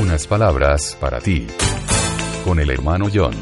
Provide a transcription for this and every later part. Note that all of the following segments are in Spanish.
Unas palabras para ti. Con el hermano John.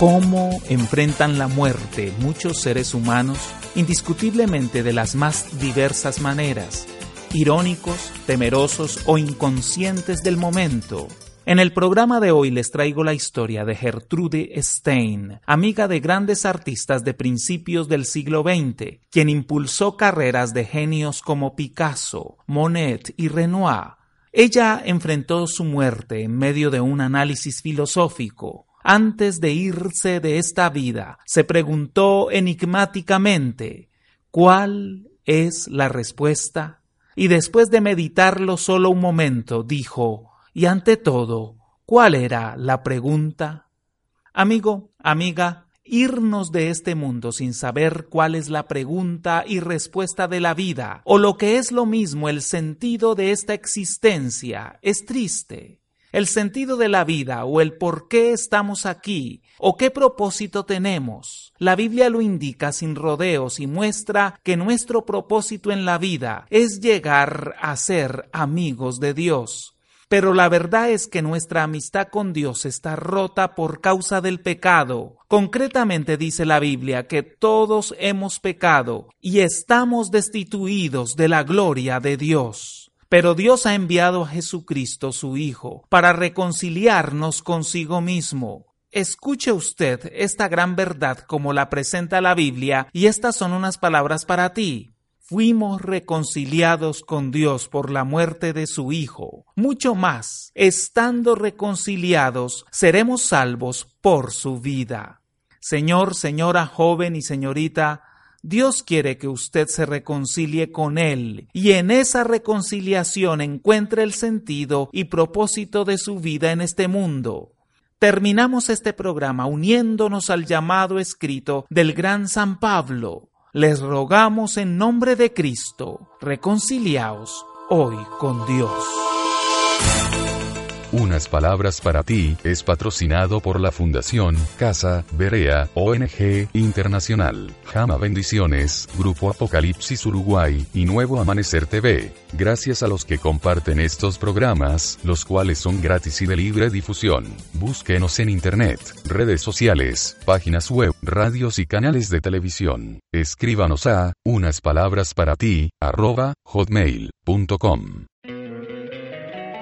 ¿Cómo enfrentan la muerte muchos seres humanos? Indiscutiblemente de las más diversas maneras, irónicos, temerosos o inconscientes del momento. En el programa de hoy les traigo la historia de Gertrude Stein, amiga de grandes artistas de principios del siglo XX, quien impulsó carreras de genios como Picasso, Monet y Renoir. Ella enfrentó su muerte en medio de un análisis filosófico. Antes de irse de esta vida, se preguntó enigmáticamente ¿Cuál es la respuesta? Y después de meditarlo solo un momento, dijo y ante todo, ¿cuál era la pregunta? Amigo, amiga, irnos de este mundo sin saber cuál es la pregunta y respuesta de la vida, o lo que es lo mismo el sentido de esta existencia, es triste. El sentido de la vida o el por qué estamos aquí o qué propósito tenemos. La Biblia lo indica sin rodeos y muestra que nuestro propósito en la vida es llegar a ser amigos de Dios. Pero la verdad es que nuestra amistad con Dios está rota por causa del pecado. Concretamente dice la Biblia que todos hemos pecado y estamos destituidos de la gloria de Dios. Pero Dios ha enviado a Jesucristo su Hijo para reconciliarnos consigo mismo. Escuche usted esta gran verdad como la presenta la Biblia y estas son unas palabras para ti fuimos reconciliados con Dios por la muerte de su Hijo. Mucho más, estando reconciliados, seremos salvos por su vida. Señor, señora joven y señorita, Dios quiere que usted se reconcilie con Él y en esa reconciliación encuentre el sentido y propósito de su vida en este mundo. Terminamos este programa uniéndonos al llamado escrito del gran San Pablo les rogamos en nombre de Cristo, reconciliaos hoy con Dios. Unas palabras para ti es patrocinado por la Fundación Casa Berea ONG Internacional. Jama Bendiciones, Grupo Apocalipsis Uruguay y Nuevo Amanecer TV. Gracias a los que comparten estos programas, los cuales son gratis y de libre difusión. Búsquenos en Internet, redes sociales, páginas web, radios y canales de televisión. Escríbanos a unas palabras para ti, arroba hotmail.com.